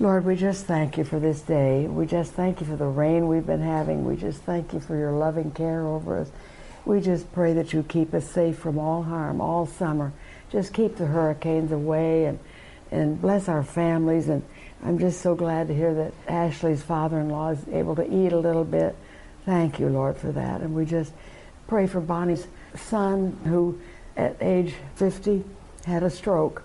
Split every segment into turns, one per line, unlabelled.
Lord, we just thank you for this day. We just thank you for the rain we've been having. We just thank you for your loving care over us. We just pray that you keep us safe from all harm all summer. Just keep the hurricanes away and, and bless our families. And I'm just so glad to hear that Ashley's father-in-law is able to eat a little bit. Thank you, Lord, for that. And we just pray for Bonnie's son who at age 50 had a stroke.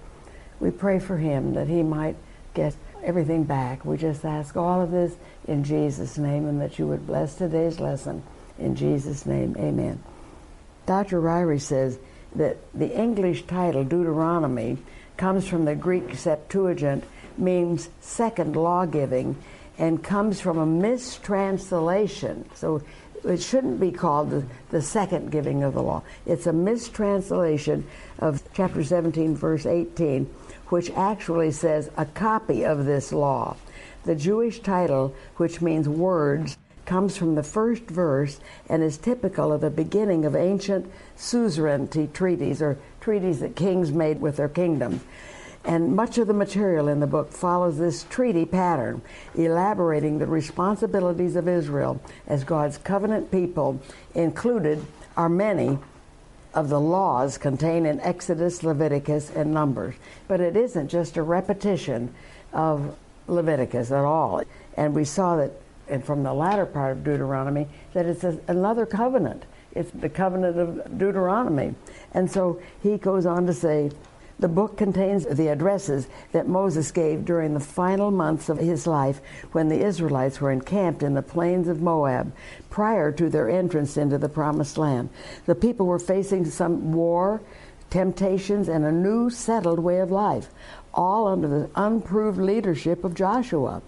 We pray for him that he might get everything back. We just ask all of this in Jesus' name and that you would bless today's lesson. In Jesus' name, amen. Dr. Ryrie says that the English title Deuteronomy comes from the Greek Septuagint, means second law giving, and comes from a mistranslation. So it shouldn't be called the, the second giving of the law. It's a mistranslation of chapter 17, verse 18, which actually says a copy of this law. The Jewish title, which means words, comes from the first verse and is typical of the beginning of ancient suzerainty treaties or treaties that kings made with their kingdoms. And much of the material in the book follows this treaty pattern, elaborating the responsibilities of Israel as God's covenant people. Included are many of the laws contained in Exodus, Leviticus, and Numbers. But it isn't just a repetition of Leviticus at all. And we saw that and from the latter part of Deuteronomy, that it's a, another covenant. It's the covenant of Deuteronomy. And so he goes on to say, the book contains the addresses that Moses gave during the final months of his life when the Israelites were encamped in the plains of Moab prior to their entrance into the promised land. The people were facing some war, temptations, and a new settled way of life, all under the unproved leadership of Joshua.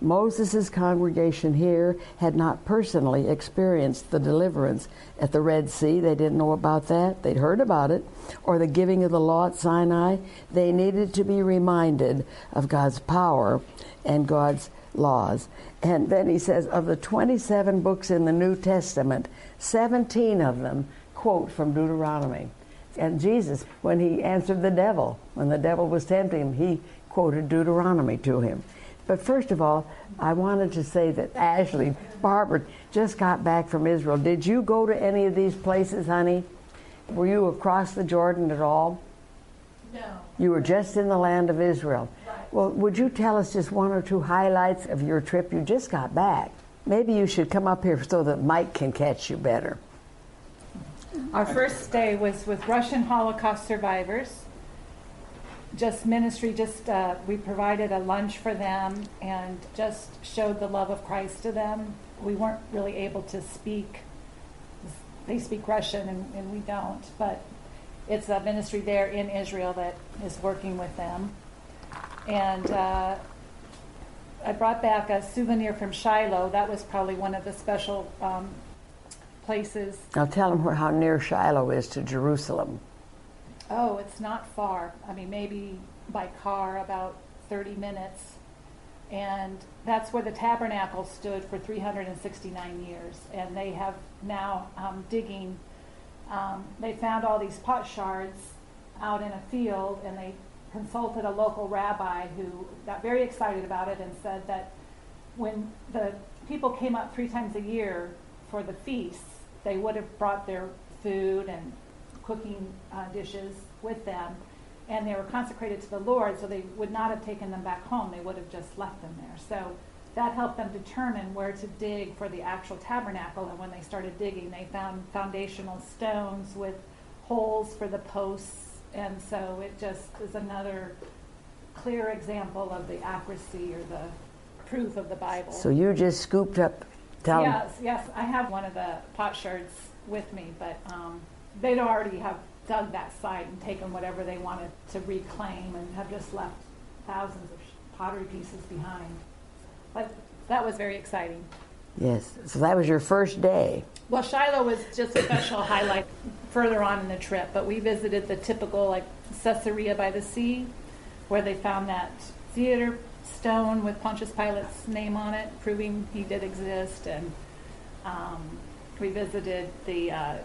Moses' congregation here had not personally experienced the deliverance at the Red Sea. They didn't know about that. They'd heard about it. Or the giving of the law at Sinai. They needed to be reminded of God's power and God's laws. And then he says, of the 27 books in the New Testament, 17 of them quote from Deuteronomy. And Jesus, when he answered the devil, when the devil was tempting him, he quoted Deuteronomy to him. But first of all, I wanted to say that Ashley Barbara just got back from Israel. Did you go to any of these places, honey? Were you across the Jordan at all?
No.
You were just in the land of Israel.
Right.
Well, would you tell us just one or two highlights of your trip? You just got back. Maybe you should come up here so that Mike can catch you better.
Our first day was with Russian Holocaust survivors just ministry, just uh, we provided a lunch for them and just showed the love of Christ to them. We weren't really able to speak. They speak Russian and, and we don't, but it's a ministry there in Israel that is working with them. And uh, I brought back a souvenir from Shiloh. That was probably one of the special um, places.
Now tell them how near Shiloh is to Jerusalem.
Oh, it's not far. I mean, maybe by car about 30 minutes. And that's where the tabernacle stood for 369 years. And they have now um, digging, um, they found all these pot shards out in a field and they consulted a local rabbi who got very excited about it and said that when the people came up three times a year for the feasts, they would have brought their food and cooking uh, dishes with them, and they were consecrated to the Lord, so they would not have taken them back home. They would have just left them there. So that helped them determine where to dig for the actual tabernacle. And when they started digging, they found foundational stones with holes for the posts. And so it just is another clear example of the accuracy or the proof of the Bible.
So you just scooped up. Tell
yes, yes. I have one of the pot shards with me, but um, they'd already have dug that site and taken whatever they wanted to reclaim and have just left thousands of pottery pieces behind. But that was very exciting.
Yes. So that was your first day.
Well, Shiloh was just a special highlight further on in the trip, but we visited the typical like Caesarea by the Sea, where they found that theater stone with Pontius Pilate's name on it, proving he did exist, and um, we visited the uh,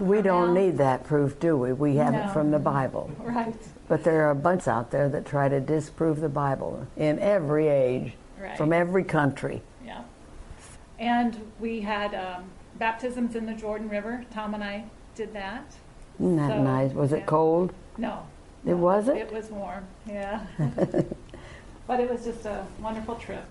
We don't need that proof, do we? We have it from the Bible.
Right,
But there are a bunch out there that try to disprove the Bible in every age,
right.
from every country.
Yeah. And we had um, baptisms in the Jordan River. Tom and I did that.
Isn't that
So,
nice? Was
yeah.
it cold?
No.
It
no,
wasn't?
It was warm, yeah. but it was just a wonderful trip.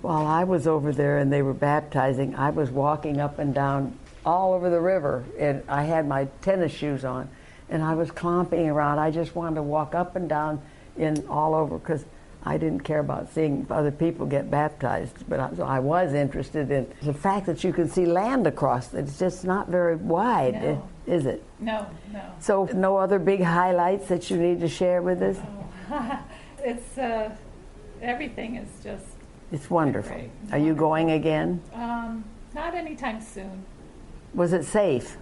While I was over there and they were baptizing, I was walking up and down all over the river, and I had my tennis shoes on, and I was clomping around. I just wanted to walk up and down in all over because I didn't care about seeing other people get baptized, but I, so I was interested in the fact that you can see land across. It's just not very wide,
No.
is it?
No, no.
So, no other big highlights that you need to share with us?
Oh. it's uh, everything is just
It's wonderful.
Great.
Are you going again?
um, not anytime soon.
Was it safe?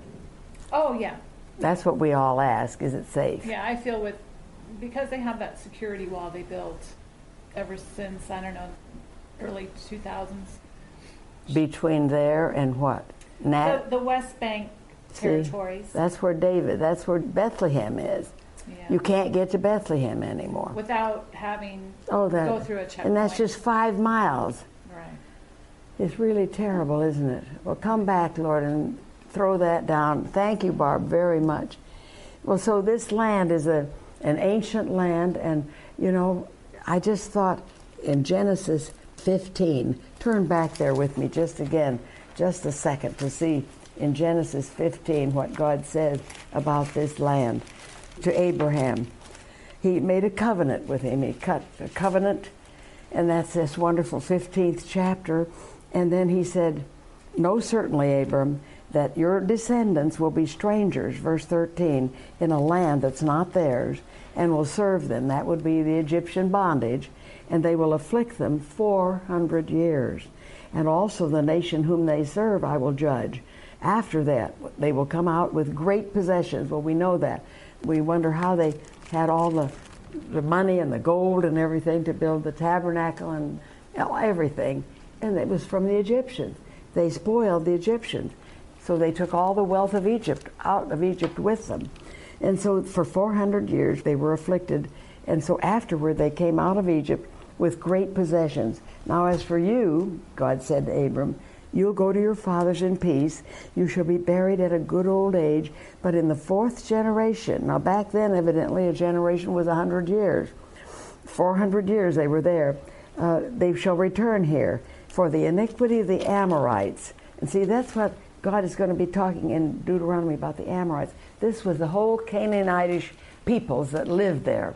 Oh yeah,
That's what we all ask. Is it safe?
yeah. I feel with because they have that security wall they built ever since I don't know early two thousands.
Between there and what? Nat.
The, the West Bank
See,
territories.
That's where David. That's where Bethlehem is.
yeah.
You can't get to Bethlehem anymore.
without having
Oh, that.
go through a checkpoint.
And that's just five miles. It's really terrible, isn't it? Well, come back, Lord, and throw that down. Thank you, Barb, very much. Well, so this land is a an ancient land, and you know, I just thought in Genesis 15. Turn back there with me just again, just a second, to see in Genesis 15 what God says about this land to Abraham. He made a covenant with him. He cut a covenant, and that's this wonderful 15th chapter. And then he said, Know certainly, Abram, that your descendants will be strangers, verse 13, in a land that's not theirs, and will serve them. That would be the Egyptian bondage, and they will afflict them 400 years. And also the nation whom they serve I will judge. After that, they will come out with great possessions. Well, we know that. We wonder how they had all the, the money and the gold and everything to build the tabernacle and everything. And it was from the Egyptians. They spoiled the Egyptians. So they took all the wealth of Egypt out of Egypt with them. And so for 400 years they were afflicted. And so afterward they came out of Egypt with great possessions. Now, as for you, God said to Abram, you'll go to your fathers in peace. You shall be buried at a good old age. But in the fourth generation, now back then, evidently, a generation was a 100 years. 400 years they were there. Uh, they shall return here for the iniquity of the Amorites. And see, that's what God is going to be talking in Deuteronomy about the Amorites. This was the whole Canaanitish peoples that lived there.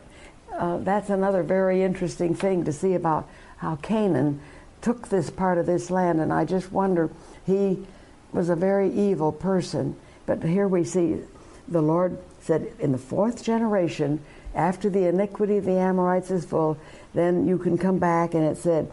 Uh, that's another very interesting thing to see about how Canaan took this part of this land. And I just wonder, he was a very evil person. But here we see the Lord said, in the fourth generation, after the iniquity of the Amorites is full, then you can come back. And it said,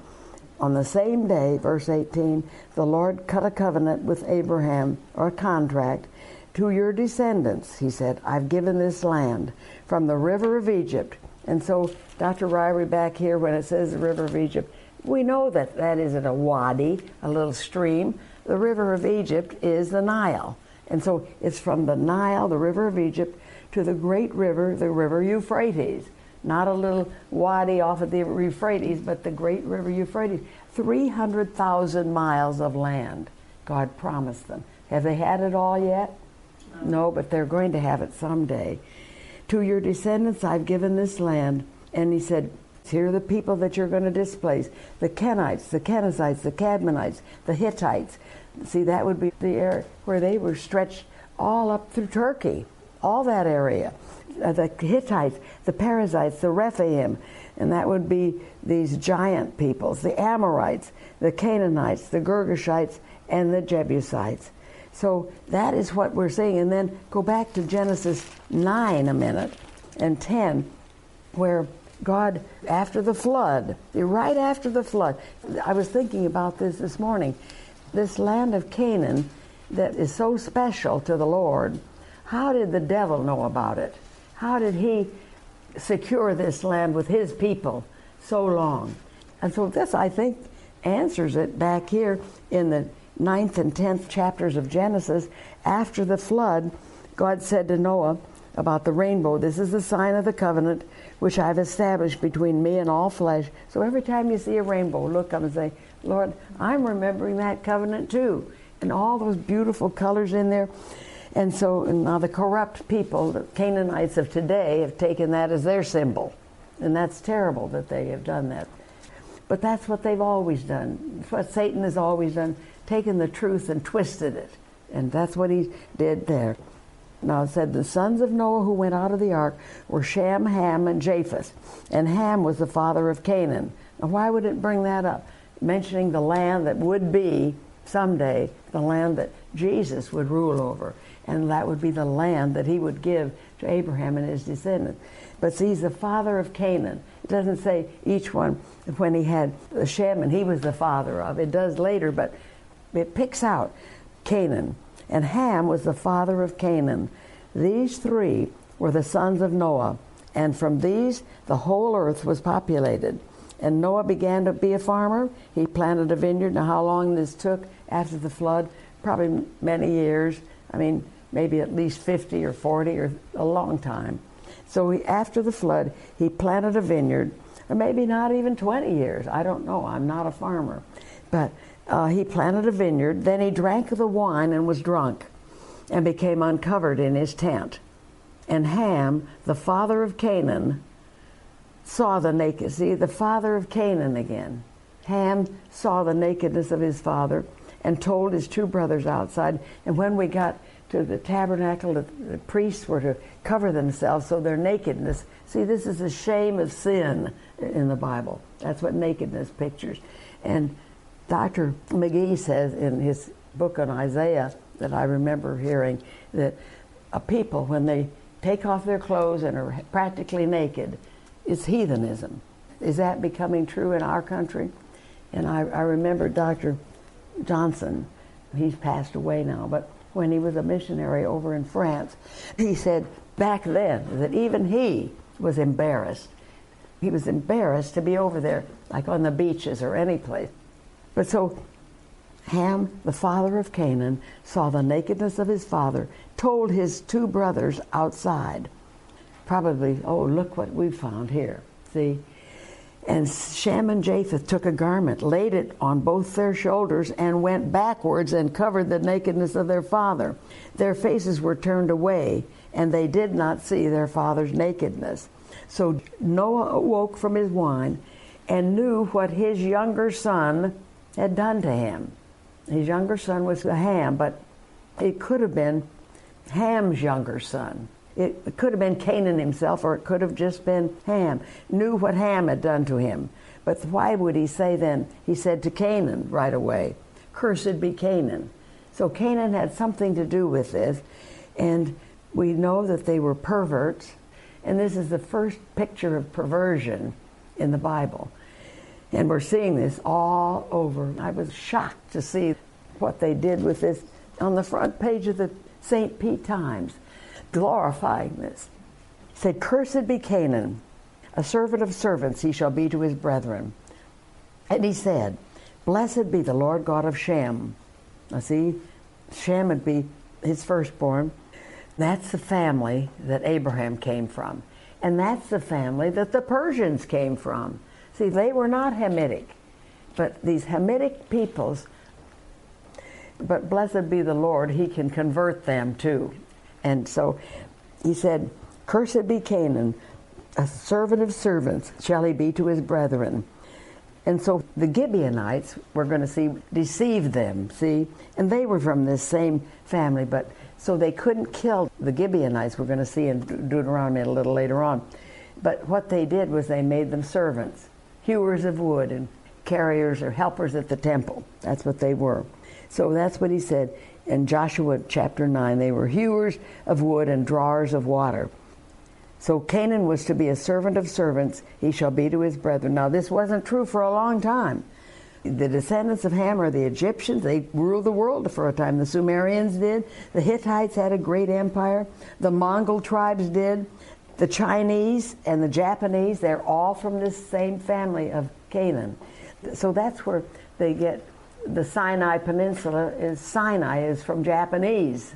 on the same day, verse 18, the Lord cut a covenant with Abraham, or a contract, to your descendants. He said, I've given this land from the river of Egypt. And so, Dr. Ryrie, back here, when it says the river of Egypt, we know that that isn't a wadi, a little stream. The river of Egypt is the Nile. And so it's from the Nile, the river of Egypt, to the great river, the river Euphrates. Not a little wadi off of the Euphrates, but the great river Euphrates. 300,000 miles of land God promised them. Have they had it all yet? No, but they're going to have it someday. To your descendants I've given this land. And he said, Here are the people that you're going to displace the Kenites, the Kenizzites, the Cadmonites, the Hittites. See, that would be the area where they were stretched all up through Turkey, all that area. Uh, the Hittites, the Perizzites, the Rephaim, and that would be these giant peoples, the Amorites, the Canaanites, the Girgashites, and the Jebusites. So that is what we're seeing. And then go back to Genesis 9 a minute and 10, where God, after the flood, right after the flood, I was thinking about this this morning. This land of Canaan that is so special to the Lord, how did the devil know about it? How did he secure this land with his people so long? And so this, I think, answers it back here in the ninth and tenth chapters of Genesis, after the flood, God said to Noah about the rainbow, This is the sign of the covenant which I've established between me and all flesh. So every time you see a rainbow, look up and say, Lord, I'm remembering that covenant too. And all those beautiful colors in there. And so now the corrupt people, the Canaanites of today, have taken that as their symbol. And that's terrible that they have done that. But that's what they've always done. It's what Satan has always done, taken the truth and twisted it. And that's what he did there. Now it said the sons of Noah who went out of the ark were Shem, Ham, and Japheth. And Ham was the father of Canaan. Now why would it bring that up? Mentioning the land that would be someday the land that Jesus would rule over. And that would be the land that he would give to Abraham and his descendants. But see, he's the father of Canaan. It doesn't say each one when he had Shem and he was the father of. It does later, but it picks out Canaan and Ham was the father of Canaan. These three were the sons of Noah, and from these the whole earth was populated. And Noah began to be a farmer. He planted a vineyard. Now, how long this took after the flood? Probably many years. I mean, maybe at least 50 or 40 or a long time. So he, after the flood, he planted a vineyard, or maybe not even 20 years. I don't know. I'm not a farmer. But uh, he planted a vineyard. Then he drank the wine and was drunk and became uncovered in his tent. And Ham, the father of Canaan, saw the naked. See, the father of Canaan again. Ham saw the nakedness of his father and told his two brothers outside. And when we got to the tabernacle, the, priests were to cover themselves so their nakedness. See, this is the shame of sin in the Bible. That's what nakedness pictures. And Dr. McGee says in his book on Isaiah that I remember hearing that a people, when they take off their clothes and are practically naked, is heathenism. Is that becoming true in our country? And I, I remember Dr. Johnson, he's passed away now, but when he was a missionary over in France, he said back then that even he was embarrassed. He was embarrassed to be over there, like on the beaches or any place. But so Ham, the father of Canaan, saw the nakedness of his father, told his two brothers outside. Probably, oh, look what we found here. See? And Shem and Japheth took a garment, laid it on both their shoulders, and went backwards and covered the nakedness of their father. Their faces were turned away, and they did not see their father's nakedness. So Noah awoke from his wine and knew what his younger son had done to him. His younger son was Ham, but it could have been Ham's younger son. It could have been Canaan himself, or it could have just been Ham. Knew what Ham had done to him. But why would he say then? He said to Canaan right away, Cursed be Canaan. So Canaan had something to do with this. And we know that they were perverts. And this is the first picture of perversion in the Bible. And we're seeing this all over. I was shocked to see what they did with this on the front page of the St. Pete Times, glorifying this. It said, Cursed be Canaan, a servant of servants he shall be to his brethren. And he said, Blessed be the Lord God of Shem. Now see, Shem would be his firstborn. That's the family that Abraham came from. And that's the family that the Persians came from. See, they were not Hamitic, but these Hamitic peoples, but blessed be the Lord, He can convert them too. And so He said, Cursed be Canaan, a servant of servants shall he be to his brethren. And so the Gibeonites, we're going to see, deceived them, see? And they were from this same family, but so they couldn't kill the Gibeonites, we're going to see in Deuteronomy a little later on. But what they did was they made them servants hewers of wood and carriers or helpers at the temple. That's what they were. So that's what he said in Joshua chapter 9. They were hewers of wood and drawers of water. So Canaan was to be a servant of servants, he shall be to his brethren. Now, this wasn't true for a long time. The descendants of Ham are the Egyptians. They ruled the world for a time. The Sumerians did. The Hittites had a great empire. The Mongol tribes did. The Chinese and the Japanese, they're all from this same family of Canaan. So that's where they get the Sinai Peninsula is Sinai is from Japanese,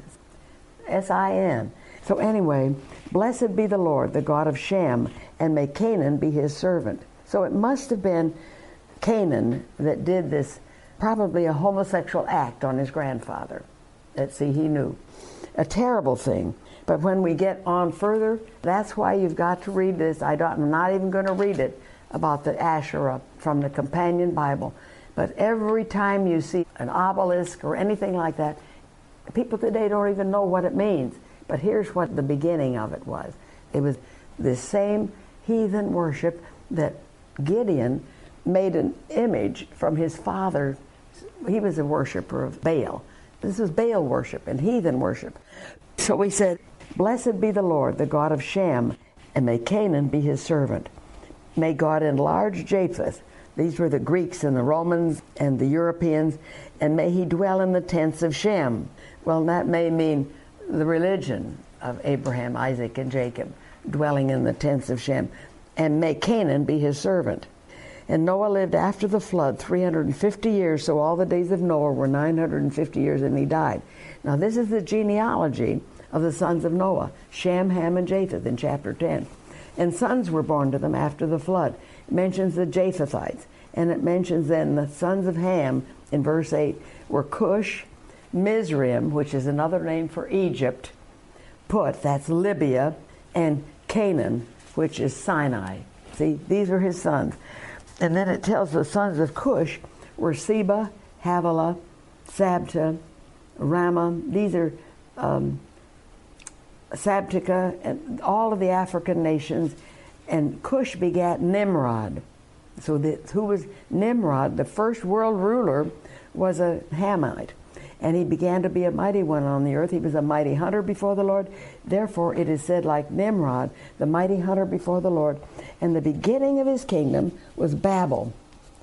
S I N. So anyway, blessed be the Lord, the God of Shem, and may Canaan be his servant. So it must have been Canaan that did this, probably a homosexual act on his grandfather. Let's see, he knew. A terrible thing. But when we get on further, that's why you've got to read this. I am not even going to read it about the Asherah from the Companion Bible. But every time you see an obelisk or anything like that, people today don't even know what it means. But here's what the beginning of it was it was the same heathen worship that Gideon made an image from his father. He was a worshiper of Baal. This was Baal worship and heathen worship. So we said, Blessed be the Lord, the God of Shem, and may Canaan be his servant. May God enlarge Japheth. These were the Greeks and the Romans and the Europeans, and may he dwell in the tents of Shem. Well, that may mean the religion of Abraham, Isaac, and Jacob, dwelling in the tents of Shem, and may Canaan be his servant. And Noah lived after the flood 350 years, so all the days of Noah were 950 years, and he died. Now, this is the genealogy of the sons of Noah Shem, Ham, and Japheth in chapter 10. And sons were born to them after the flood. It mentions the Japhethites, and it mentions then the sons of Ham in verse 8 were Cush, Mizraim, which is another name for Egypt, Put, that's Libya, and Canaan, which is Sinai. See, these are his sons. And then it tells the sons of Cush were Seba, Havilah, Sabta, Raamah. These are um, Sabtica, and all of the African nations. And Cush begat Nimrod. So the, who was Nimrod? The first world ruler was a Hamite and he began to be a mighty one on the earth. He was a mighty hunter before the Lord. Therefore, it is said, like Nimrod, the mighty hunter before the Lord. And the beginning of his kingdom was Babel.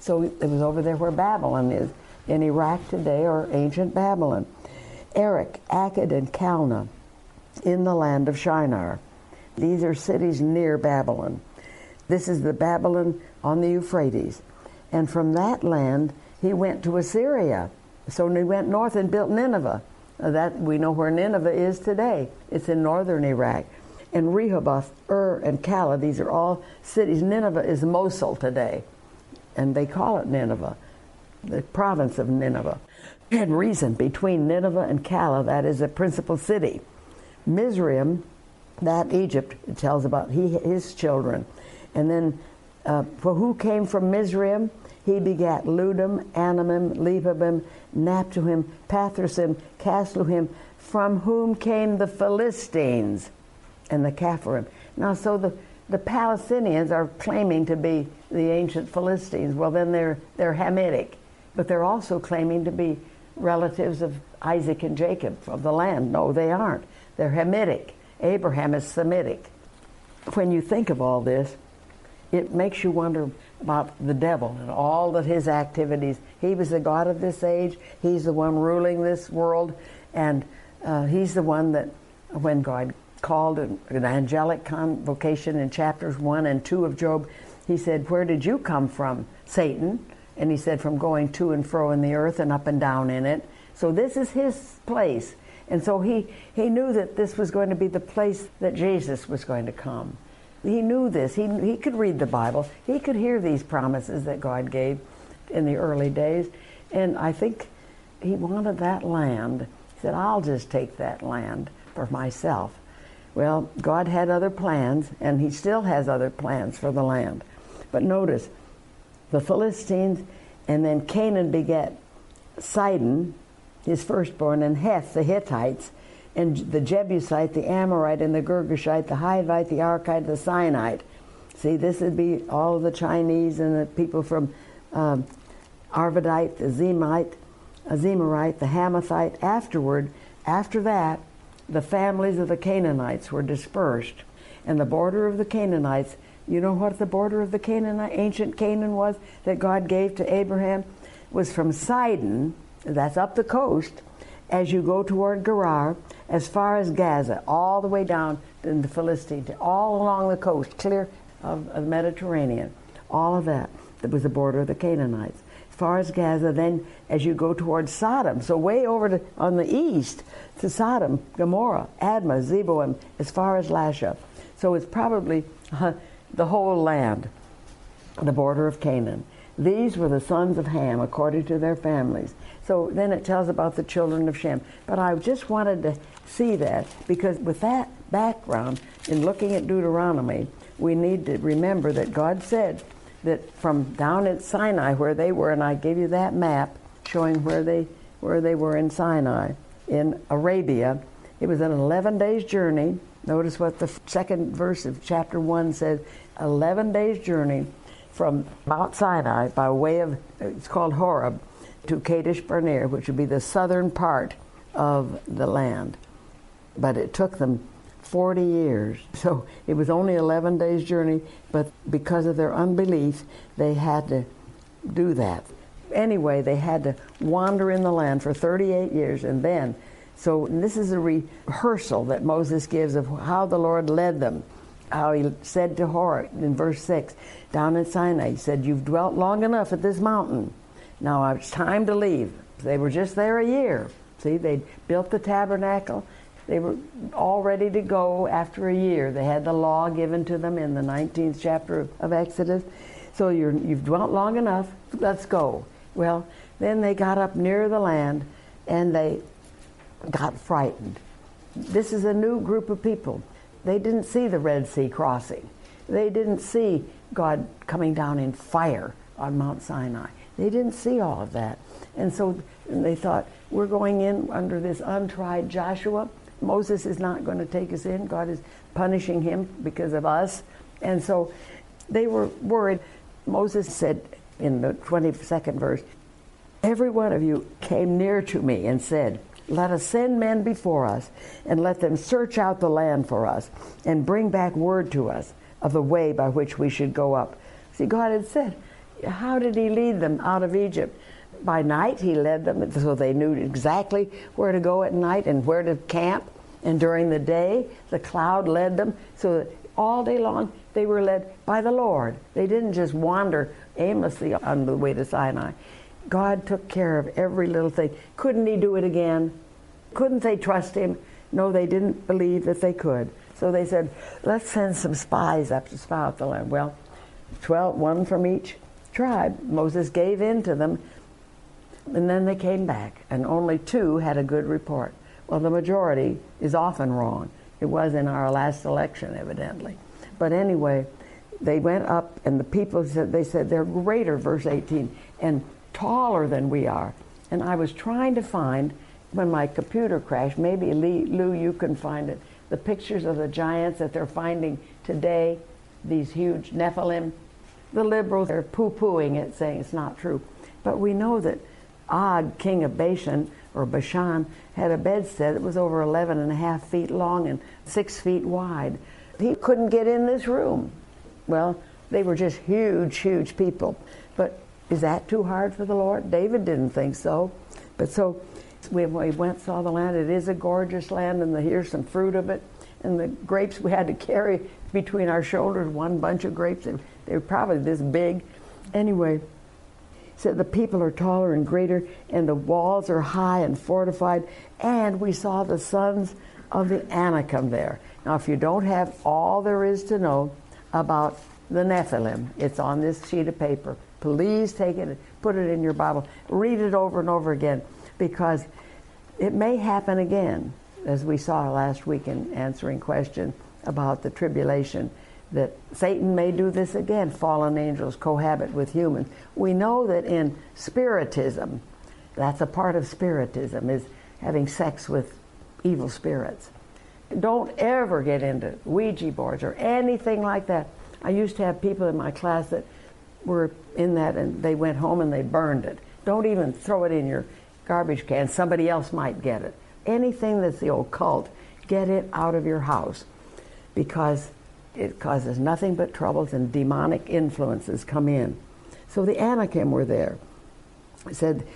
So it was over there where Babylon is, in Iraq today, or ancient Babylon. Erech, Akkad, and Calneh in the land of Shinar. These are cities near Babylon. This is the Babylon on the Euphrates. And from that land, he went to Assyria so he went north and built Nineveh. That we know where Nineveh is today. It's in northern Iraq. And Rehoboth, Ur, and Calah, these are all cities. Nineveh is Mosul today, and they call it Nineveh, the province of Nineveh. And Resen between Nineveh and Calah, that is a principal city. Mizraim, that Egypt, it tells about he, his children. And then, uh, for who came from Mizraim? He begat Ludim, Anamim, Lehabim, Naphtuhim, Pathrusim, Casluhim, from whom came the Philistines and the Capharim. Now, so the, the Palestinians are claiming to be the ancient Philistines. Well, then they're, they're Hamitic, but they're also claiming to be relatives of Isaac and Jacob of the land. No, they aren't. They're Hamitic. Abraham is Semitic. When you think of all this, it makes you wonder about the devil and all of his activities. He was the God of this age. He's the one ruling this world. And uh, he's the one that, when God called an, an angelic convocation in chapters 1 and 2 of Job, he said, Where did you come from, Satan? And he said, From going to and fro in the earth and up and down in it. So this is his place. And so he, he knew that this was going to be the place that Jesus was going to come. He knew this. He, he could read the Bible. He could hear these promises that God gave in the early days. And I think he wanted that land. He said, I'll just take that land for myself. Well, God had other plans, and he still has other plans for the land. But notice, the Philistines, and then Canaan begat Sidon, his firstborn, and Heth, the Hittites, and the Jebusite, the Amorite, and the Girgashite, the Hivite, the Archite, the Sinite. See, this would be all the Chinese and the people from um, Arvadite, the Zemite, Azemite, the Hamathite. Afterward, after that, the families of the Canaanites were dispersed. And the border of the Canaanites, you know what the border of the Canaanite, ancient Canaan was that God gave to Abraham? Was from Sidon, that's up the coast, as you go toward Gerar, as far as Gaza, all the way down in the Philistine, all along the coast, clear of, the Mediterranean. All of that. That was the border of the Canaanites. As far as Gaza, then as you go towards Sodom. So way over to, on the east to Sodom, Gomorrah, Admah, Zeboim, as far as Lasha. So it's probably uh, the whole land, the border of Canaan. These were the sons of Ham according to their families. So then it tells about the children of Shem. But I just wanted to see that because with that background, in looking at Deuteronomy, we need to remember that God said that from down at Sinai where they were, and I gave you that map showing where they where they were in Sinai in Arabia. It was an 11 days journey. Notice what the second verse of chapter 1 says 11 days journey from Mount Sinai by way of, it's called Horeb, to Kadesh Barnea, which would be the southern part of the land. But it took them 40 years. So it was only 11 days' journey, but because of their unbelief, they had to do that. Anyway, they had to wander in the land for 38 years, and then, so this is a rehearsal that Moses gives of how the Lord led them. How he said to Horeb in verse 6, down in Sinai, he said, You've dwelt long enough at this mountain. Now it's time to leave. They were just there a year. See, they built the tabernacle, they were all ready to go after a year. They had the law given to them in the 19th chapter of Exodus. So you have dwelt long enough, let's go. Well, then they got up near the land and they got frightened. This is a new group of people. They didn't see the Red Sea crossing, they didn't see God coming down in fire on Mount Sinai. They didn't see all of that. And so they thought, we're going in under this untried Joshua Moses is not going to take us in. God is punishing him because of us. And so they were worried. Moses said in the 22nd verse, Every one of you came near to me and said, Let us send men before us, and let them search out the land for us, and bring back word to us of the way by which we should go up. See, God had said, How did He lead them out of Egypt? by night he led them so they knew exactly where to go at night and where to camp. And during the day the cloud led them. So that all day long they were led by the lord. They didn't just wander aimlessly on the way to sinai. God took care of every little thing. Couldn't he do it again? Couldn't they trust him? No they didn't believe that they could. So they said let's send some spies up to spy out the land. Well 12 one from each tribe moses gave in to them and then they came back, and only two had a good report. Well, the majority is often wrong. It was in our last election, evidently. But anyway, they went up, and the people said, they said they're greater, verse 18, and taller than we are. And I was trying to find, when my computer crashed, maybe Lee, Lou, you can find it, the pictures of the giants that they're finding today, these huge Nephilim. The liberals are poo pooing it, saying it's not true. But we know that Og, king of Bashan, or Bashan, had a bedstead that was over 11 and a half feet long and six feet wide. He couldn't get in this room. Well, they were just huge, huge people. But is that too hard for the Lord? David didn't think so. But so when we went saw the land, it is a gorgeous land, and the, here's some fruit of it. And the grapes we had to carry between our shoulders, one bunch of grapes. They were probably this big. Anyway, said the people are taller and greater, and the walls are high and fortified. And we saw the sons of the Anakim there. Now, if you don't have all there is to know about the Nephilim, it's on this sheet of paper. Please take it, put it in your Bible, read it over and over again, because it may happen again, as we saw last week in answering questions about the tribulation that Satan may do this again. Fallen angels cohabit with humans. We know that in Spiritism, that's a part of Spiritism, is having sex with evil spirits. Don't ever get into Ouija boards or anything like that. I used to have people in my class that were in that and they went home and they burned it. Don't even throw it in your garbage can. Somebody else might get it. Anything that's the occult, get it out of your house because it causes nothing but troubles and demonic influences come in. So the Anakim were there. Said,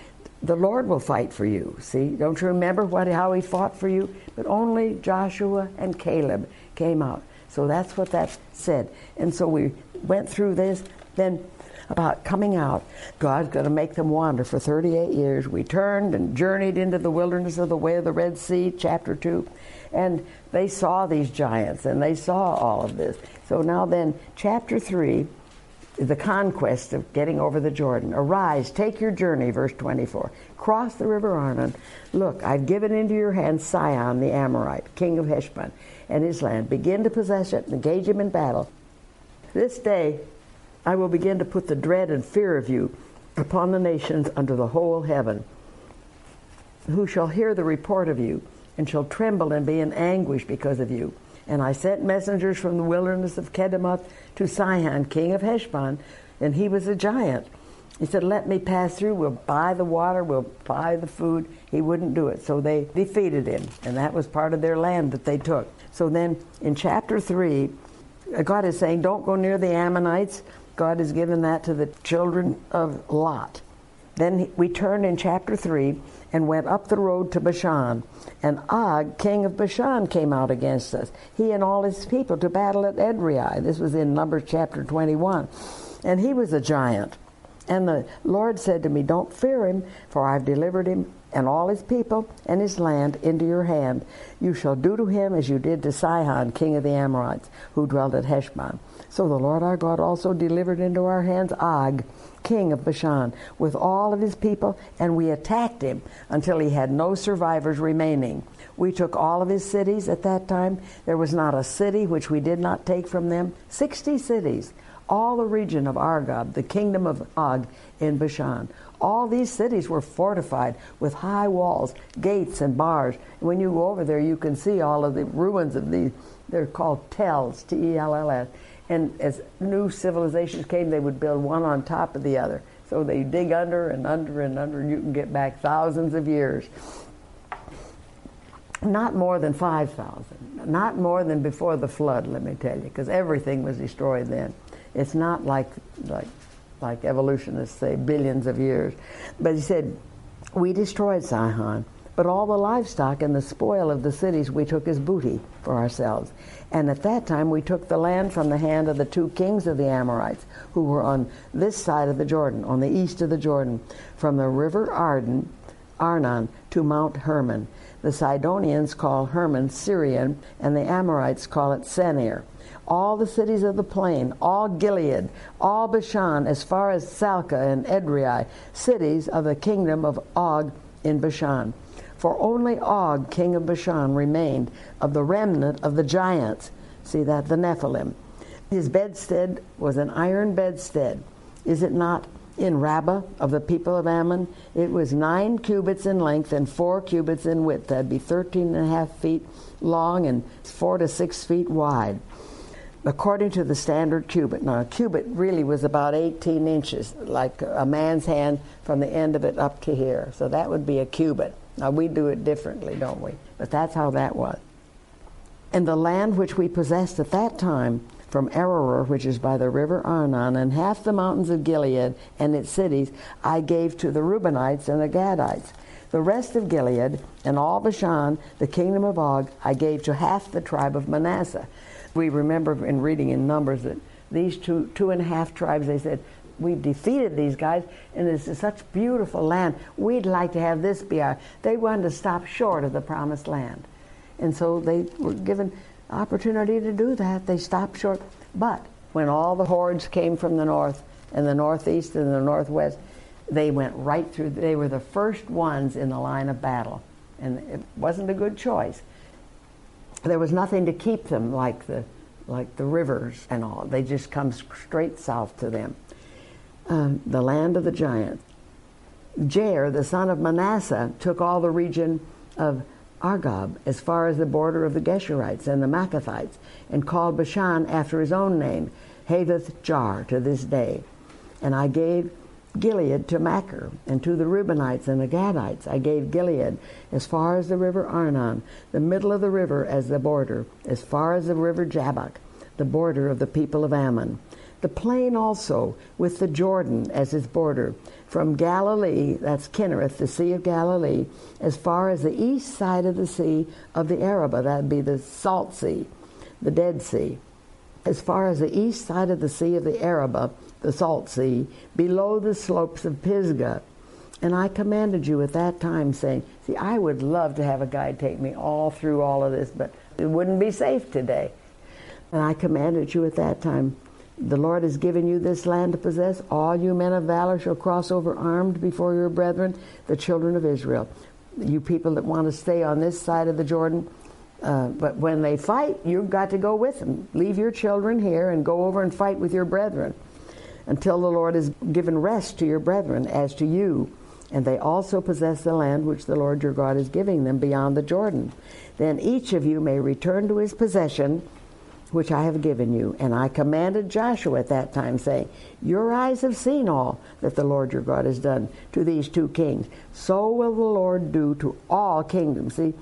the Lord will fight for you. See, don't you remember what how he fought for you? But only Joshua and Caleb came out. So that's what that said. And so we went through this. Then about coming out. God's going to make them wander for 38 years. We turned and journeyed into the wilderness of the way of the Red Sea, chapter 2. And they saw these giants and they saw all of this. So now, then, chapter 3 the conquest of getting over the Jordan. Arise, take your journey, verse 24. Cross the river Arnon. Look, I've given into your hands Sihon the Amorite, king of Heshbon, and his land. Begin to possess it, engage him in battle. This day I will begin to put the dread and fear of you upon the nations under the whole heaven, who shall hear the report of you, and shall tremble and be in anguish because of you. And I sent messengers from the wilderness of Kedemoth to Sihon, king of Heshbon, and he was a giant. He said, Let me pass through. We'll buy the water. We'll buy the food. He wouldn't do it. So they defeated him, and that was part of their land that they took. So then in chapter 3, God is saying, Don't go near the Ammonites. God has given that to the children of Lot. Then we turned in chapter 3 and went up the road to Bashan. And Og, king of Bashan, came out against us, he and all his people, to battle at Edrei. This was in Numbers chapter 21. And he was a giant. And the Lord said to me, Don't fear him, for I've delivered him and all his people and his land into your hand. You shall do to him as you did to Sihon, king of the Amorites, who dwelt at Heshbon. So the Lord our God also delivered into our hands Og, king of Bashan, with all of his people, and we attacked him until he had no survivors remaining. We took all of his cities at that time. There was not a city which we did not take from them. Sixty cities, all the region of Argob, the kingdom of Og in Bashan. All these cities were fortified with high walls, gates, and bars. When you go over there, you can see all of the ruins of these. They're called tells, T E L L S. And as new civilizations came, they would build one on top of the other. So they dig under and under and under, and you can get back thousands of years. Not more than 5,000. Not more than before the flood, let me tell you, because everything was destroyed then. It's not like, like, like evolutionists say, billions of years. But he said, We destroyed Sihon, but all the livestock and the spoil of the cities we took as booty for ourselves. And at that time we took the land from the hand of the two kings of the Amorites, who were on this side of the Jordan, on the east of the Jordan, from the river Arden, Arnon to Mount Hermon. The Sidonians call Hermon Sirion, and the Amorites call it Senir. All the cities of the plain, all Gilead, all Bashan, as far as Salcah and Edrei, cities of the kingdom of Og in Bashan. For only Og, king of Bashan, remained of the remnant of the giants. See that? The Nephilim. His bedstead was an iron bedstead. Is it not in Rabbah of the people of Ammon? It was nine cubits in length and four cubits in width. That'd be thirteen and a half feet long and four to six feet wide. According to the standard cubit. Now, a cubit really was about 18 inches, like a man's hand from the end of it up to here. So that would be a cubit. Now, we do it differently, don't we? But that's how that was. And the land which we possessed at that time, from Aroer, which is by the river Arnon, and half the mountains of Gilead and its cities, I gave to the Reubenites and the Gadites. The rest of Gilead and all Bashan, the kingdom of Og, I gave to half the tribe of Manasseh. We remember in reading in Numbers that these two, two and a half tribes, they said, we've defeated these guys, and this is such beautiful land. We'd like to have this be our. They wanted to stop short of the promised land, and so they were given opportunity to do that. They stopped short, but when all the hordes came from the north and the northeast and the northwest, they went right through. They were the first ones in the line of battle, and it wasn't a good choice. There was nothing to keep them like the like the rivers and all. They just come straight south to them um, the land of the giants. Jair, the son of Manasseh, took all the region of Argob as far as the border of the Geshurites and the Maacathites, and called Bashan after his own name, Havoth Jair, to this day. And I gave Gilead to Machir, and to the Reubenites and the Gadites I gave Gilead as far as the river Arnon, the middle of the river as the border, as far as the river Jabbok, the border of the people of Ammon the plain also, with the Jordan as its border, from Galilee, that's Kinnereth, the Sea of Galilee, as far as the east side of the Sea of the Arabah, that'd be the Salt Sea, the Dead Sea, as far as the east side of the Sea of the Arabah, the salt sea, below the slopes of Pisgah. And I commanded you at that time, saying, See, I would love to have a guide take me all through all of this, but it wouldn't be safe today. And I commanded you at that time, The Lord has given you this land to possess. All you men of valor shall cross over armed before your brethren, the children of Israel. You people that want to stay on this side of the Jordan, uh, but when they fight, you've got to go with them. Leave your children here and go over and fight with your brethren until the Lord has given rest to your brethren as to you. And they also possess the land which the Lord your God is giving them beyond the Jordan. Then each of you may return to his possession, which I have given you. And I commanded Joshua at that time, saying, Your eyes have seen all that the Lord your God has done to these two kings. So will the Lord do to all kingdoms. See,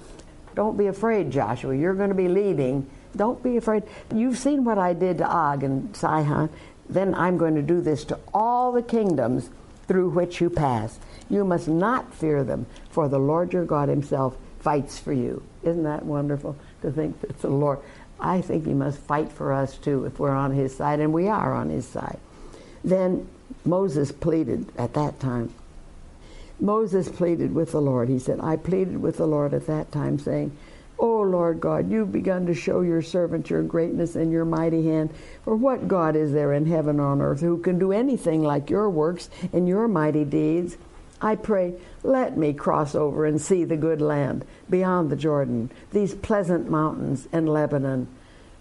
don't be afraid, Joshua. You're going to be leading. Don't be afraid. You've seen what I did to Og and Sihon. Then I'm going to do this to all the kingdoms through which you pass. You must not fear them, for the Lord your God himself fights for you. Isn't that wonderful to think that the Lord? I think he must fight for us too if we're on his side, and we are on his side. Then Moses pleaded at that time. Moses pleaded with the Lord. He said, I pleaded with the Lord at that time, saying, O Lord God, you've begun to show your servant your greatness and your mighty hand. For what God is there in heaven or on earth who can do anything like your works and your mighty deeds? I pray, let me cross over and see the good land beyond the Jordan, these pleasant mountains and Lebanon.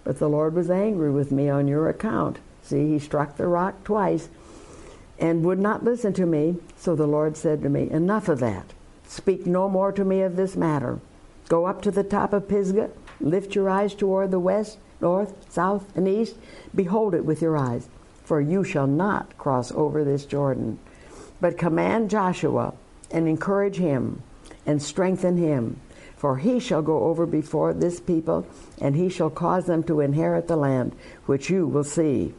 But the Lord was angry with me on your account. See, he struck the rock twice and would not listen to me. So the Lord said to me, Enough of that. Speak no more to me of this matter. Go up to the top of Pisgah, lift your eyes toward the west, north, south, and east. Behold it with your eyes, for you shall not cross over this Jordan. But command Joshua and encourage him and strengthen him, for he shall go over before this people, and he shall cause them to inherit the land which you will see.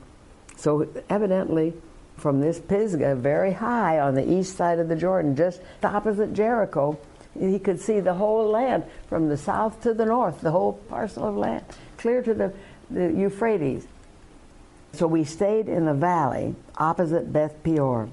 So evidently, from this Pisgah, very high on the east side of the Jordan, just opposite Jericho, he could see the whole land from the south to the north, the whole parcel of land, clear to the, the Euphrates. So we stayed in the valley opposite Beth Peor.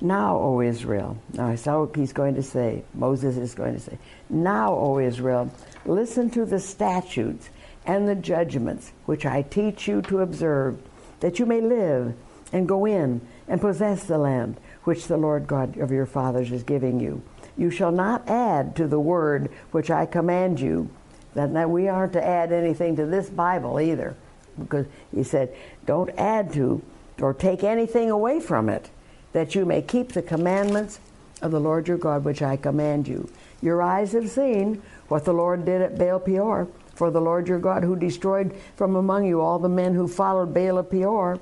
Now, O Israel, now I saw what he's going to say, Moses is going to say, Now, O Israel, listen to the statutes and the judgments which I teach you to observe, that you may live and go in and possess the land which the Lord God of your fathers is giving you. You shall not add to the word which I command you. That, we aren't to add anything to this Bible either, because he said, don't add to or take anything away from it, that you may keep the commandments of the Lord your God which I command you. Your eyes have seen what the Lord did at Baal Peor, for the Lord your God who destroyed from among you all the men who followed Baal Peor.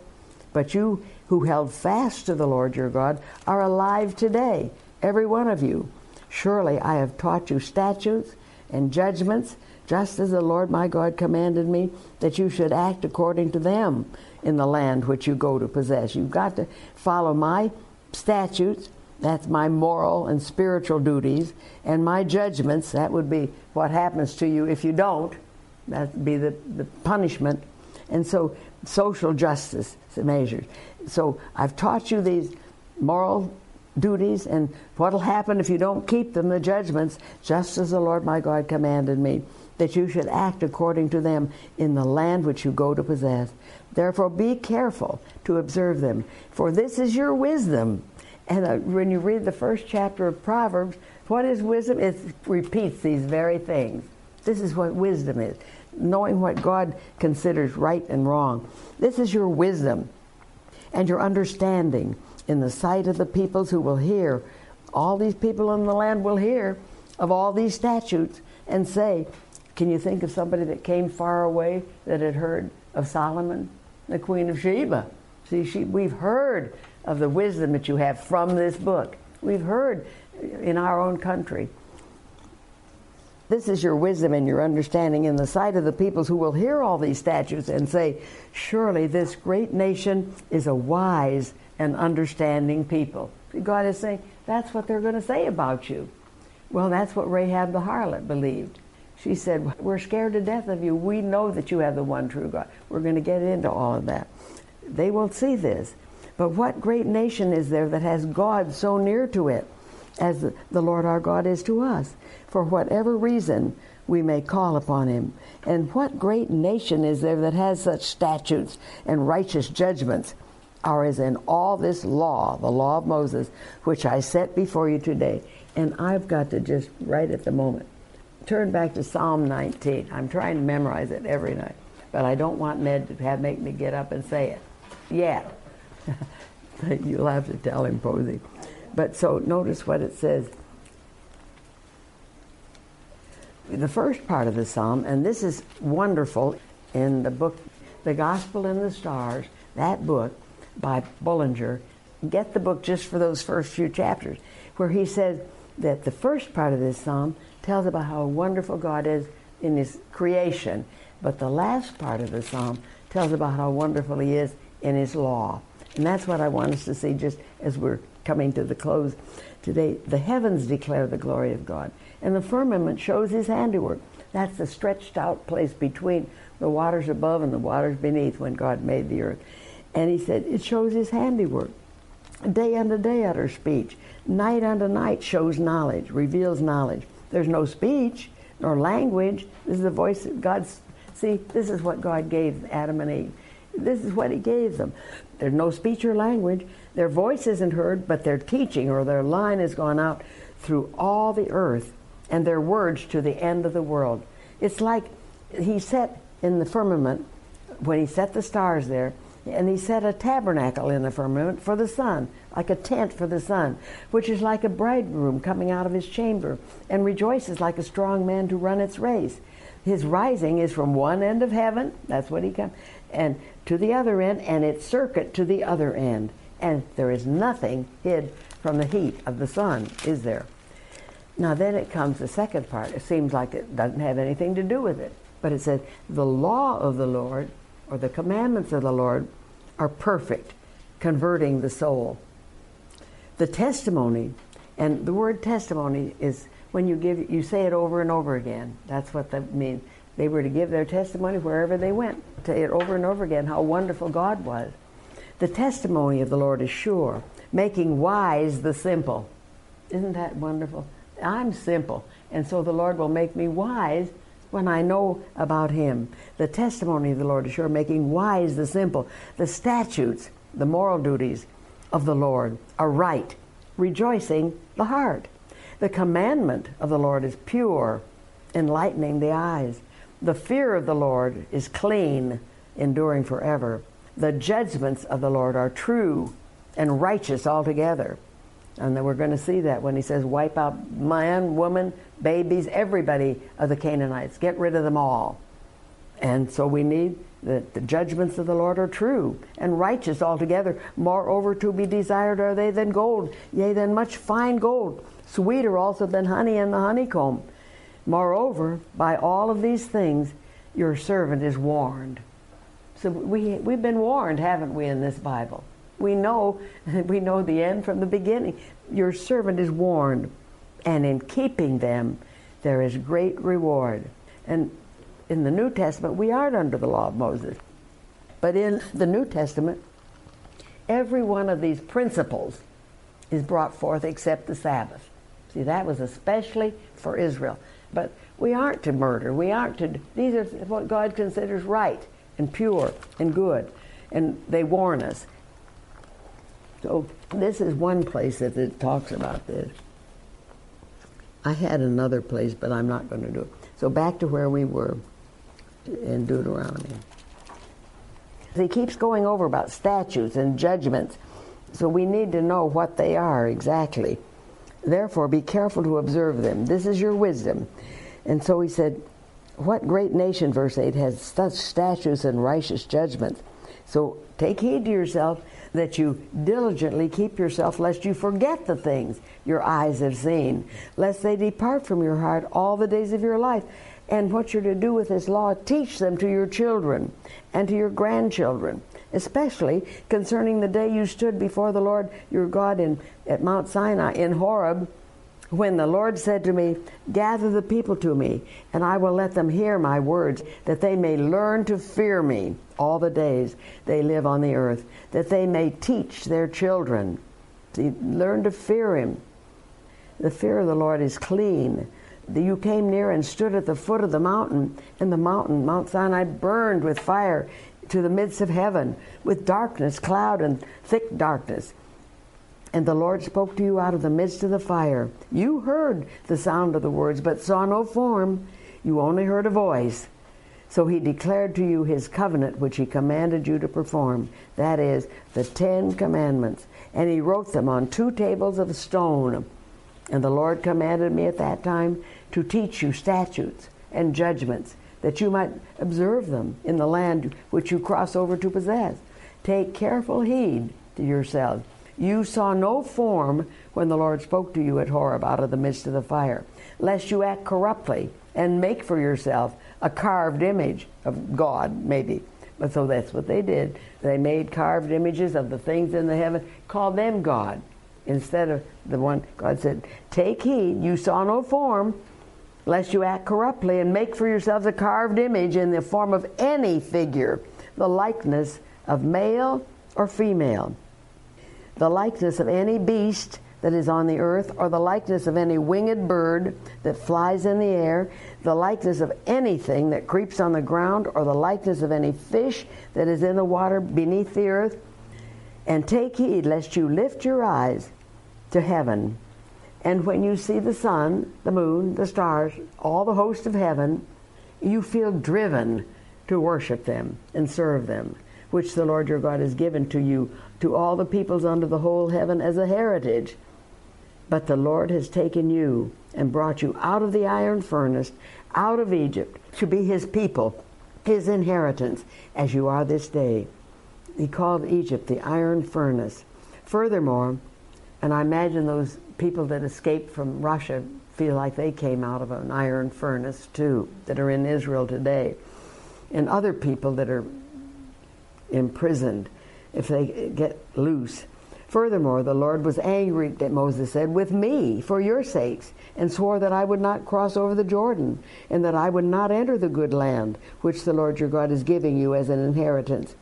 But you who held fast to the Lord your God are alive today, every one of you. Surely I have taught you statutes and judgments, just as the Lord my God commanded me, that you should act according to them in the land which you go to possess. You've got to follow my statutes, that's my moral and spiritual duties, and my judgments, that would be what happens to you if you don't. That would be the, the punishment. And so, social justice measures. So, I've taught you these moral duties and what will happen if you don't keep them, the judgments, just as the Lord my God commanded me, that you should act according to them in the land which you go to possess. Therefore, be careful to observe them, for this is your wisdom. And uh, when you read the first chapter of Proverbs, what is wisdom? It repeats these very things. This is what wisdom is knowing what God considers right and wrong. This is your wisdom and your understanding in the sight of the peoples who will hear. All these people in the land will hear of all these statutes and say, Can you think of somebody that came far away that had heard of Solomon, the Queen of Sheba? See, she, we've heard of the wisdom that you have from this book. We've heard in our own country. This is your wisdom and your understanding in the sight of the peoples who will hear all these statutes and say, Surely this great nation is a wise and understanding people. God is saying, that's what they're going to say about you. Well, that's what Rahab the harlot believed. She said, We're scared to death of you. We know that you have the one true God. We're going to get into all of that. They will see this. But what great nation is there that has God so near to it as the Lord our God is to us? For whatever reason we may call upon him. And what great nation is there that has such statutes and righteous judgments? Are as in all this law, the law of Moses, which I set before you today. And I've got to just right at the moment turn back to Psalm 19. I'm trying to memorize it every night, but I don't want Ned to have make me get up and say it yet. You'll have to tell him, Posey. But so notice what it says. The first part of the psalm, and this is wonderful in the book, The Gospel in the Stars, that book by Bullinger. Get the book just for those first few chapters, where he says that the first part of this psalm tells about how wonderful God is in His creation, but the last part of the psalm tells about how wonderful He is in His law. And that's what I want us to see just as we're coming to the close today. The heavens declare the glory of God, and the firmament shows His handiwork. That's the stretched out place between the waters above and the waters beneath when God made the earth. And He said, It shows His handiwork. Day unto day utter speech. Night unto night shows knowledge, reveals knowledge. There's no speech nor language. This is the voice of God's. See, this is what God gave Adam and Eve. This is what He gave them. There's no speech or language. Their voice isn't heard, but their teaching or their line has gone out through all the earth and their words to the end of the world. It's like He set in the firmament, when He set the stars there, and He set a tabernacle in the firmament for the sun like a tent for the sun, which is like a bridegroom coming out of his chamber, and rejoices like a strong man to run its race. His rising is from one end of heaven, that's what he comes, and to the other end, and its circuit to the other end. And there is nothing hid from the heat of the sun, is there? Now then it comes the second part. It seems like it doesn't have anything to do with it. But it says, the law of the Lord, or the commandments of the Lord, are perfect, converting the soul the testimony, and the word testimony is when you give, you say it over and over again. That's what that means. They were to give their testimony wherever they went, say it over and over again how wonderful God was. The testimony of the Lord is sure, making wise the simple. Isn't that wonderful? I'm simple, and so the Lord will make me wise when I know about Him. The testimony of the Lord is sure, making wise the simple. The statutes, the moral duties, of the Lord are right, rejoicing the heart. The commandment of the Lord is pure, enlightening the eyes. The fear of the Lord is clean, enduring forever. The judgments of the Lord are true and righteous altogether. And we're going to see that when he says, wipe out man, woman, babies, everybody of the Canaanites. Get rid of them all. And so we need that the judgments of the Lord are true and righteous altogether. Moreover, to be desired are they than gold, yea, than much fine gold, sweeter also than honey and the honeycomb. Moreover, by all of these things, your servant is warned. So we, we've been warned, haven't we, in this Bible? We know, we know the end from the beginning. Your servant is warned, and in keeping them, there is great reward. And in the New Testament, we aren't under the law of Moses. But in the New Testament, every one of these principles is brought forth except the Sabbath. See, that was especially for Israel. But we aren't to murder. We aren't to. These are what God considers right and pure and good. And they warn us. So this is one place that it talks about this. I had another place, but I'm not going to do it. So back to where we were in Deuteronomy. He keeps going over about statutes and judgments, so we need to know what they are exactly. Therefore, be careful to observe them. This is your wisdom. And so he said, What great nation, verse 8, has such statutes and righteous judgments? So take heed to yourself that you diligently keep yourself, lest you forget the things your eyes have seen, lest they depart from your heart all the days of your life. And what you're to do with this law, teach them to your children and to your grandchildren, especially concerning the day you stood before the Lord your God in, at Mount Sinai in Horeb when the Lord said to me, Gather the people to me, and I will let them hear my words, that they may learn to fear me all the days they live on the earth, that they may teach their children. See, learn to fear him. The fear of the Lord is clean. You came near and stood at the foot of the mountain, and the mountain, Mount Sinai, burned with fire to the midst of heaven, with darkness, cloud, and thick darkness. And the Lord spoke to you out of the midst of the fire. You heard the sound of the words, but saw no form. You only heard a voice. So he declared to you his covenant, which he commanded you to perform. That is, the Ten Commandments. And he wrote them on two tables of stone. And the Lord commanded me at that time to teach you statutes and judgments, that you might observe them in the land which you cross over to possess. Take careful heed to yourselves you saw no form when the Lord spoke to you at Horeb out of the midst of the fire, lest you act corruptly and make for yourself a carved image of God, maybe. But so that's what they did. They made carved images of the things in the heaven, called them God, instead of the one God said, Take heed, you saw no form, lest you act corruptly and make for yourselves a carved image in the form of any figure, the likeness of male or female the likeness of any beast that is on the earth, or the likeness of any winged bird that flies in the air, the likeness of anything that creeps on the ground, or the likeness of any fish that is in the water beneath the earth. And take heed lest you lift your eyes to heaven. And when you see the sun, the moon, the stars, all the host of heaven, you feel driven to worship them and serve them, which the Lord your God has given to you to all the peoples under the whole heaven as a heritage. But the Lord has taken you and brought you out of the iron furnace, out of Egypt, to be his people, his inheritance, as you are this day. He called Egypt the iron furnace. Furthermore, and I imagine those people that escaped from Russia feel like they came out of an iron furnace too, that are in Israel today. And other people that are imprisoned if they get loose. Furthermore, the Lord was angry, that Moses said, with me for your sakes, and swore that I would not cross over the Jordan, and that I would not enter the good land which the Lord your God is giving you as an inheritance.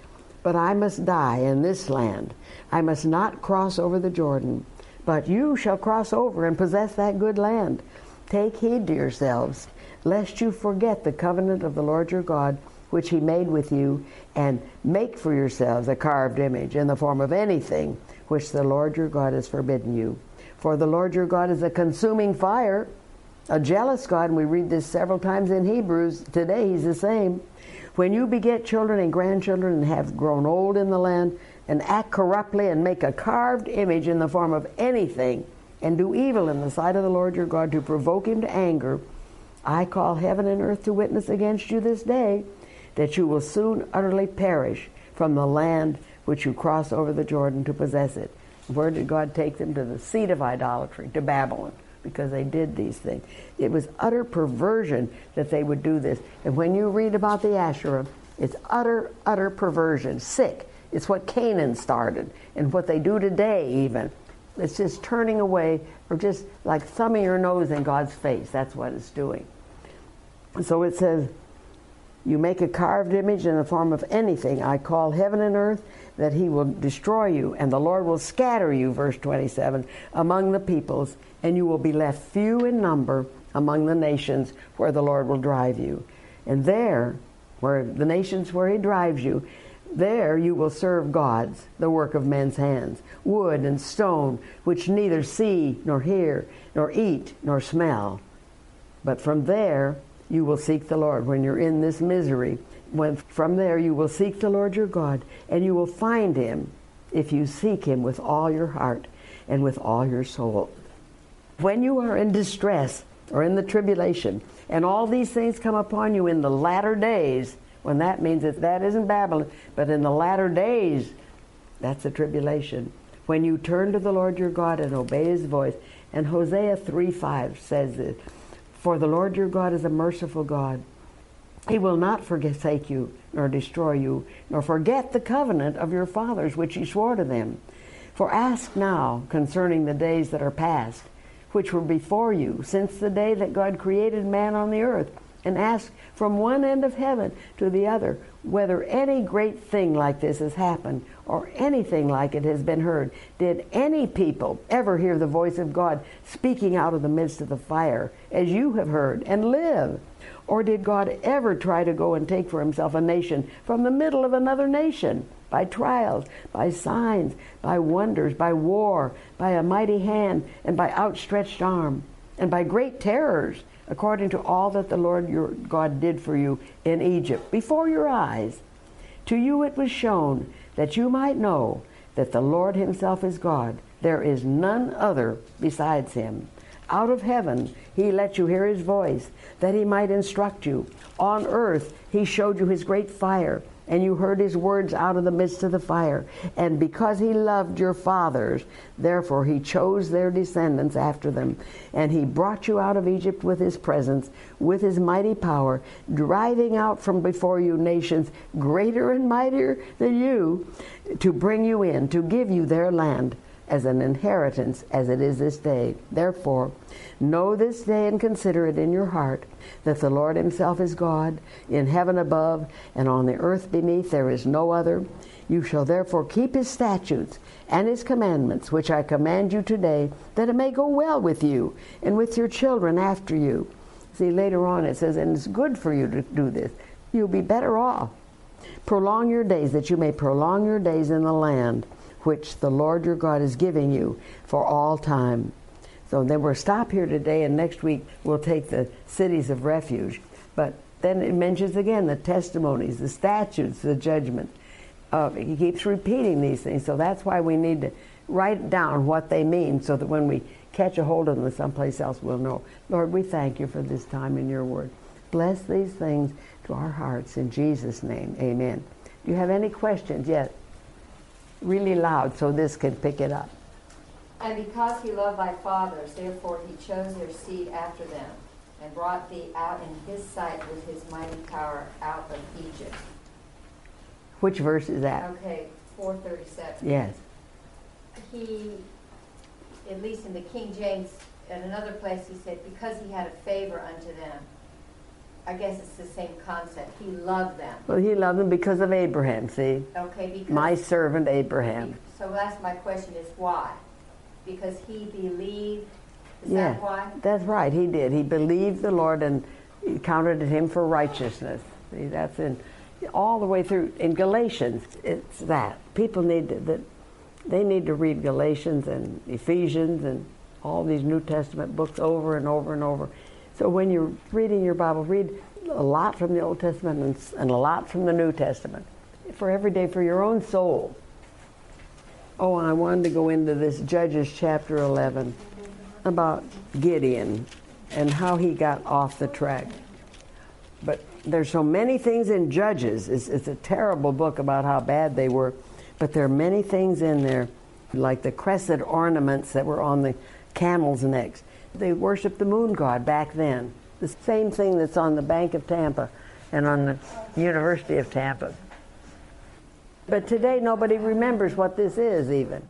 But I must die in this land. I must not cross over the Jordan. But you shall cross over and possess that good land. Take heed to yourselves, lest you forget the covenant of the Lord your God which he made with you, and make for yourselves a carved image in the form of anything which the Lord your God has forbidden you. For the Lord your God is a consuming fire, a jealous God, and we read this several times in Hebrews. Today he's the same. When you beget children and grandchildren and have grown old in the land, and act corruptly and make a carved image in the form of anything, and do evil in the sight of the Lord your God to provoke him to anger, I call heaven and earth to witness against you this day that you will soon utterly perish from the land which you cross over the Jordan to possess it. Where did God take them? To the seat of idolatry, to Babylon, because they did these things. It was utter perversion that they would do this. And when you read about the Asherah, it's utter, utter perversion, sick. It's what Canaan started, and what they do today, even. It's just turning away, or just like thumbing your nose in God's face. That's what it's doing. So it says, you make a carved image in the form of anything. I call heaven and earth that he will destroy you, and the Lord will scatter you, verse 27, among the peoples, and you will be left few in number among the nations where the Lord will drive you. And there, where the nations where he drives you, there you will serve gods, the work of men's hands, wood and stone, which neither see nor hear, nor eat nor smell. But from there you will seek the Lord when you're in this misery. When from there you will seek the Lord your God, and you will find him if you seek him with all your heart and with all your soul. When you are in distress or in the tribulation, and all these things come upon you in the latter days, when that means that that isn't Babylon, but in the latter days, that's the tribulation. When you turn to the Lord your God and obey his voice, and Hosea 3 5 says this for the Lord your God is a merciful God. He will not forsake you, nor destroy you, nor forget the covenant of your fathers which he swore to them. For ask now concerning the days that are past, which were before you since the day that God created man on the earth, and ask from one end of heaven to the other whether any great thing like this has happened or anything like it has been heard. Did any people ever hear the voice of God speaking out of the midst of the fire, as you have heard, and live? Or did God ever try to go and take for himself a nation from the middle of another nation? By trials, by signs, by wonders, by war, by a mighty hand, and by outstretched arm, and by great terrors, according to all that the Lord your God did for you in Egypt, before your eyes. To you it was shown that you might know that the Lord himself is God. There is none other besides him. Out of heaven he let you hear his voice, that he might instruct you. On earth he showed you his great fire, and you heard his words out of the midst of the fire. And because he loved your fathers, therefore he chose their descendants after them. And he brought you out of Egypt with his presence, with his mighty power, driving out from before you nations greater and mightier than you, to bring you in, to give you their land as an inheritance as it is this day. Therefore, know this day and consider it in your heart that the Lord Himself is God, in heaven above and on the earth beneath there is no other. You shall therefore keep His statutes and His commandments, which I command you today, that it may go well with you and with your children after you. See, later on it says, and it's good for you to do this. You'll be better off. Prolong your days, that you may prolong your days in the land which the Lord your God is giving you for all time. So then we'll stop here today, and next week we'll take the cities of refuge. But then it mentions again the testimonies, the statutes, the judgment. Uh, he keeps repeating these things, so that's why we need to write down what they mean so that when we catch a hold of them someplace else, we'll know. Lord, we thank you for this time in your word. Bless these things to our hearts in Jesus' name. Amen. Do you have any questions yet? Really loud so this can pick it up.
And because he loved thy fathers, therefore he chose their seed after them, and brought thee out in his sight with his mighty power out of Egypt.
Which verse is that?
Okay, 437.
Yes.
He, at least in the King James, in another place, he said, because he had a favor unto them. I guess it's the same concept. He loved them.
Well, he loved them because of Abraham, see?
Okay, because.
My servant Abraham.
So that's my question is why? Because he believed. Is
yeah,
that why?
That's right. He did. He believed the Lord and counted him for righteousness. See, that's in all the way through in Galatians. It's that people need to, that they need to read Galatians and Ephesians and all these New Testament books over and over and over so when you're reading your Bible, read a lot from the Old Testament and, and a lot from the New Testament for every day for your own soul. Oh, and I wanted to go into this Judges chapter 11 about Gideon and how he got off the track. But there's so many things in Judges. It's, it's a terrible book about how bad they were. But there are many things in there, like the crescent ornaments that were on the camels' necks. They worshiped the moon god back then. The same thing that's on the Bank of Tampa and on the University of Tampa. But today nobody remembers what this is even.